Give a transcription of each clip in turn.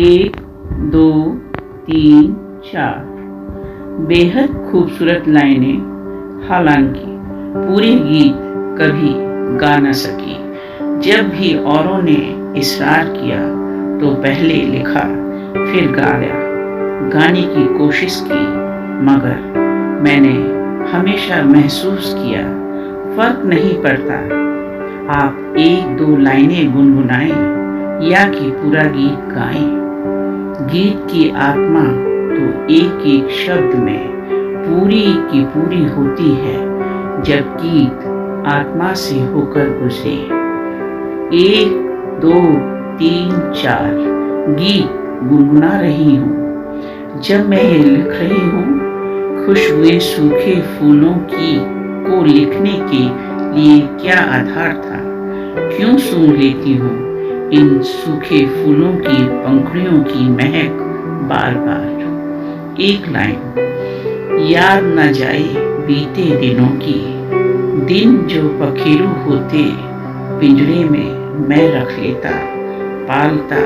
एक, दो, तीन, चार। बेहद खूबसूरत लाइनें, हालाँकि पूरे गीत कभी गा न सकी। जब भी औरों ने इसरार किया तो पहले लिखा, फिर गाया। गाने की कोशिश की, मगर मैंने हमेशा महसूस किया, फ़र्क नहीं पड़ता। आप एक दो लाइनें गुनगुनाएँ, या कि पूरा गीत गाएँ। गीत की आत्मा तो एक एक शब्द में पूरी की पूरी होती है, जब गीत आत्मा से होकर गुजरे। एक, दो, तीन, चार गीत गुनगुना रही हूँ। जब मैं ये लिख रही हूँ, खुश हुए सूखे फूलों की, को लिखने के लिए क्या आधार था? क्यों सुन लेती हूँ? इन सूखे फूलों की पंखुड़ियों की महक बार बार एक लाइन याद न जाए बीते दिनों की। दिन जो पखेरु होते, पिंजरे में मैं रख लेता, पालता,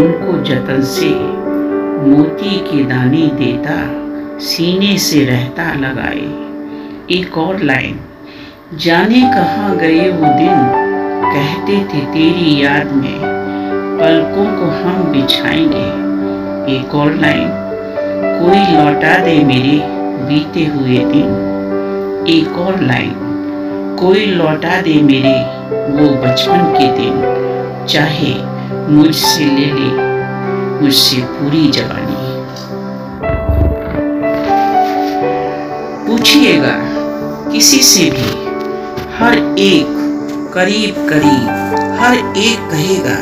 उनको जतन से। मोती के दाने देता, सीने से रहता लगाए। एक और लाइन, जाने कहाँ गए वो दिन कहते थे, तेरी याद में पलकों को हम बिछाएँगे। एक और लाइन, कोई लौटा दे मेरे बीते हुए दिन। एक और लाइन, कोई लौटा दे मेरे वो बचपन के दिन। चाहे मुझसे ले ले, मुझसे पूरी जवानी। पूछिएगा, किसी से भी हर एक करीब करीब हर एक कहेगा,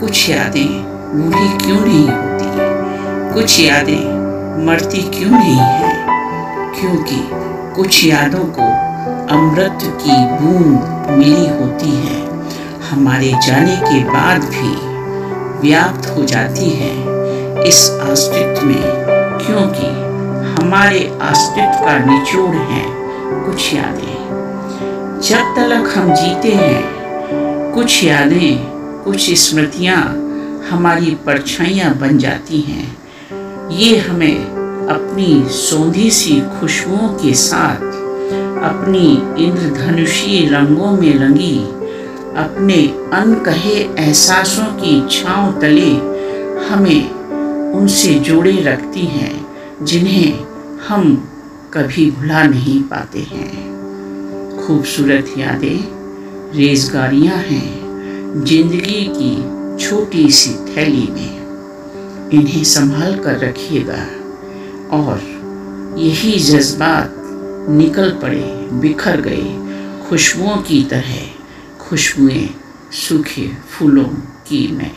कुछ यादें बूढ़ी क्यों नहीं होती? कुछ यादें मरती क्यों नहीं है? क्योंकि कुछ यादों को अमृत की बूंद मिली होती है। हमारे जाने के बाद भी व्याप्त हो जाती है इस अस्तित्व में, क्योंकि हमारे अस्तित्व का निचोड़ है कुछ यादें। जब तक हम जीते हैं, कुछ यादें, कुछ स्मृतियाँ हमारी परछाइयाँ बन जाती हैं। ये हमें अपनी सौंधी सी खुशबुओं के साथ, अपनी इंद्रधनुषी रंगों में रंगी, अपने अनकहे एहसासों की छाँव तले हमें उनसे जोड़े रखती हैं, जिन्हें हम कभी भुला नहीं पाते हैं। खूबसूरत यादें रेजगारियाँ हैं ज़िंदगी की छोटी सी थैली में। इन्हें संभाल कर रखिएगा और यही जज्बात निकल पड़े, बिखर गए खुशबुओं की तरह, खुशबुएँ सूखे फूलों की मैं